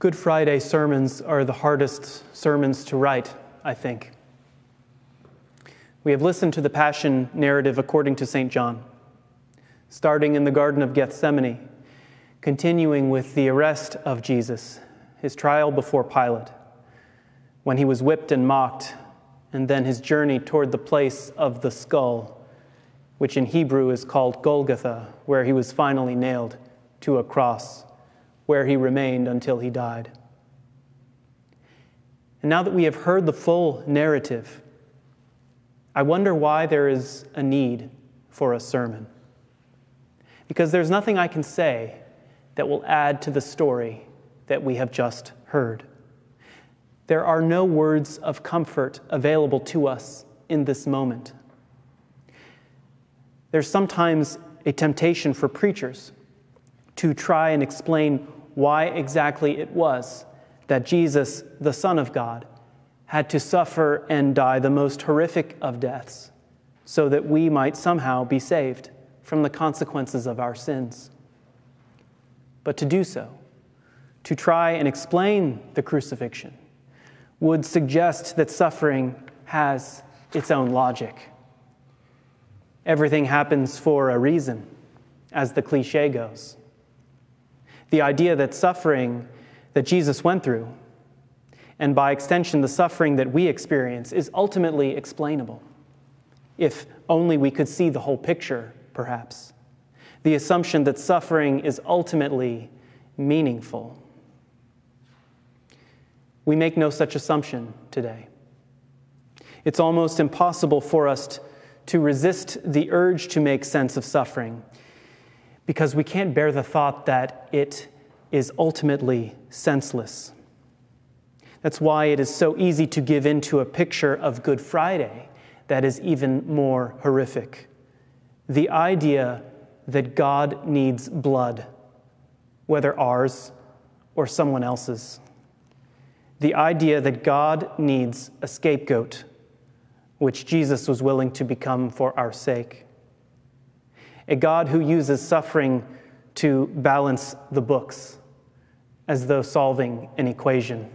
Good Friday sermons are the hardest sermons to write, I think. We have listened to the Passion narrative according to St. John, starting in the Garden of Gethsemane, continuing with the arrest of Jesus, his trial before Pilate, when he was whipped and mocked, and then his journey toward the place of the skull, which in Hebrew is called Golgotha, where he was finally nailed to a cross where he remained until he died. And now that we have heard the full narrative, I wonder why there is a need for a sermon. Because there's nothing I can say that will add to the story that we have just heard. There are no words of comfort available to us in this moment. There's sometimes a temptation for preachers to try and explain why exactly it was that Jesus, the Son of God, had to suffer and die the most horrific of deaths so that we might somehow be saved from the consequences of our sins. But to do so, to try and explain the crucifixion, would suggest that suffering has its own logic. Everything happens for a reason, as the cliche goes the idea that suffering that Jesus went through, and by extension, the suffering that we experience, is ultimately explainable. If only we could see the whole picture, perhaps. The assumption that suffering is ultimately meaningful. We make no such assumption today. It's almost impossible for us to resist the urge to make sense of suffering because we can't bear the thought that it is ultimately senseless. That's why it is so easy to give in to a picture of Good Friday that is even more horrific. The idea that God needs blood, whether ours or someone else's. The idea that God needs a scapegoat, which Jesus was willing to become for our sake a God who uses suffering to balance the books as though solving an equation.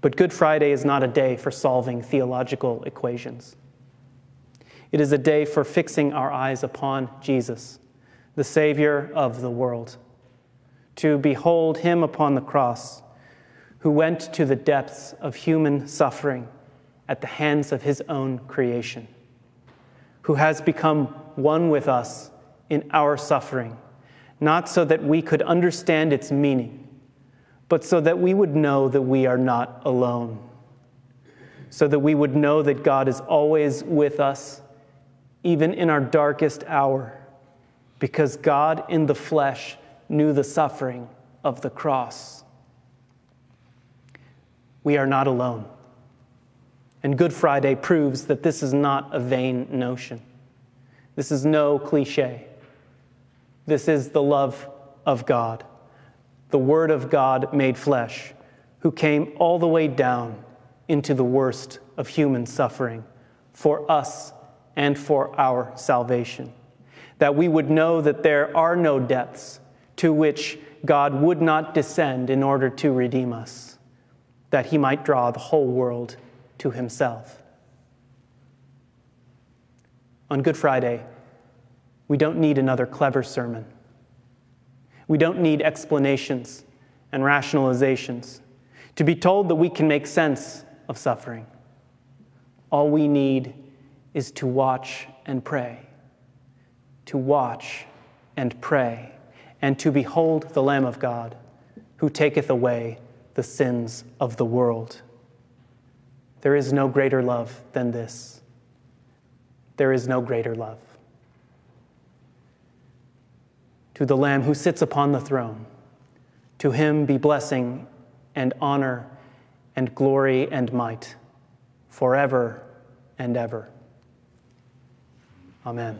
But Good Friday is not a day for solving theological equations. It is a day for fixing our eyes upon Jesus, the Savior of the world, to behold Him upon the cross, who went to the depths of human suffering at the hands of His own creation who has become one with us in our suffering, not so that we could understand its meaning, but so that we would know that we are not alone, so that we would know that God is always with us, even in our darkest hour, because God in the flesh knew the suffering of the cross. We are not alone. And Good Friday proves that this is not a vain notion. This is no cliche. This is the love of God, the Word of God made flesh, who came all the way down into the worst of human suffering for us and for our salvation. That we would know that there are no depths to which God would not descend in order to redeem us, that He might draw the whole world to himself. On Good Friday, we don't need another clever sermon. We don't need explanations and rationalizations to be told that we can make sense of suffering. All we need is to watch and pray, to watch and pray, and to behold the Lamb of God who taketh away the sins of the world. There is no greater love than this. There is no greater love. To the Lamb who sits upon the throne, to him be blessing and honor and glory and might forever and ever. Amen.